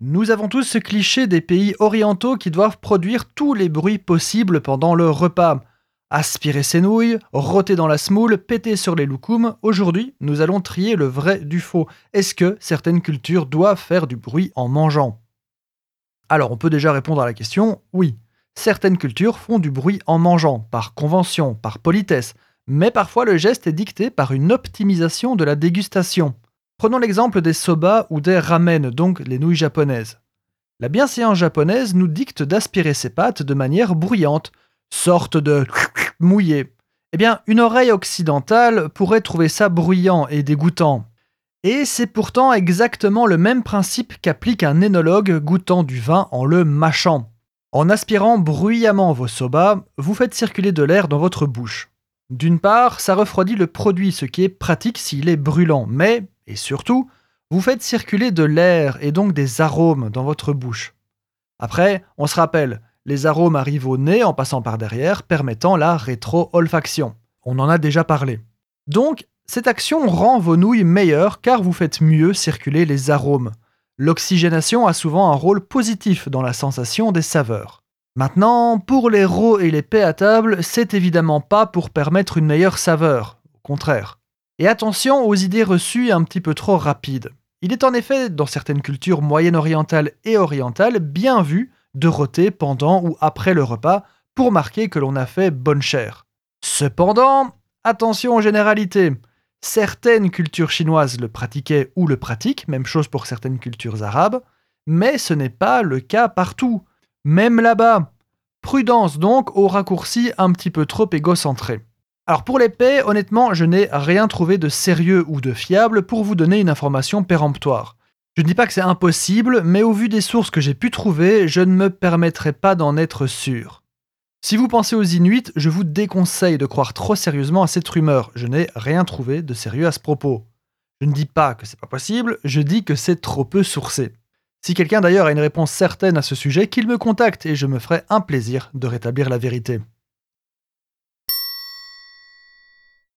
Nous avons tous ce cliché des pays orientaux qui doivent produire tous les bruits possibles pendant le repas. Aspirer ses nouilles, rôter dans la semoule, péter sur les loukoums. Aujourd'hui, nous allons trier le vrai du faux. Est-ce que certaines cultures doivent faire du bruit en mangeant? Alors, on peut déjà répondre à la question oui. Certaines cultures font du bruit en mangeant, par convention, par politesse, mais parfois le geste est dicté par une optimisation de la dégustation. Prenons l'exemple des soba ou des ramen, donc les nouilles japonaises. La bienséance japonaise nous dicte d'aspirer ses pâtes de manière bruyante, sorte de mouillé. Eh bien, une oreille occidentale pourrait trouver ça bruyant et dégoûtant. Et c'est pourtant exactement le même principe qu'applique un énologue goûtant du vin en le mâchant. En aspirant bruyamment vos soba, vous faites circuler de l'air dans votre bouche. D'une part, ça refroidit le produit, ce qui est pratique s'il est brûlant, mais, et surtout, vous faites circuler de l'air et donc des arômes dans votre bouche. Après, on se rappelle, les arômes arrivent au nez en passant par derrière, permettant la rétro-olfaction. On en a déjà parlé. Donc, cette action rend vos nouilles meilleures car vous faites mieux circuler les arômes. L'oxygénation a souvent un rôle positif dans la sensation des saveurs. Maintenant, pour les rots et les paix à table, c'est évidemment pas pour permettre une meilleure saveur, au contraire. Et attention aux idées reçues un petit peu trop rapides. Il est en effet, dans certaines cultures moyen-orientales et orientales, bien vu de rôter pendant ou après le repas pour marquer que l'on a fait bonne chère. Cependant, attention aux généralités. Certaines cultures chinoises le pratiquaient ou le pratiquent, même chose pour certaines cultures arabes, mais ce n'est pas le cas partout, même là-bas. Prudence donc aux raccourcis un petit peu trop égocentrés. Alors pour paix, honnêtement, je n'ai rien trouvé de sérieux ou de fiable pour vous donner une information péremptoire. Je ne dis pas que c'est impossible, mais au vu des sources que j'ai pu trouver, je ne me permettrai pas d'en être sûr. Si vous pensez aux Inuits, je vous déconseille de croire trop sérieusement à cette rumeur. Je n'ai rien trouvé de sérieux à ce propos. Je ne dis pas que c'est pas possible, je dis que c'est trop peu sourcé. Si quelqu'un d'ailleurs a une réponse certaine à ce sujet, qu'il me contacte et je me ferai un plaisir de rétablir la vérité.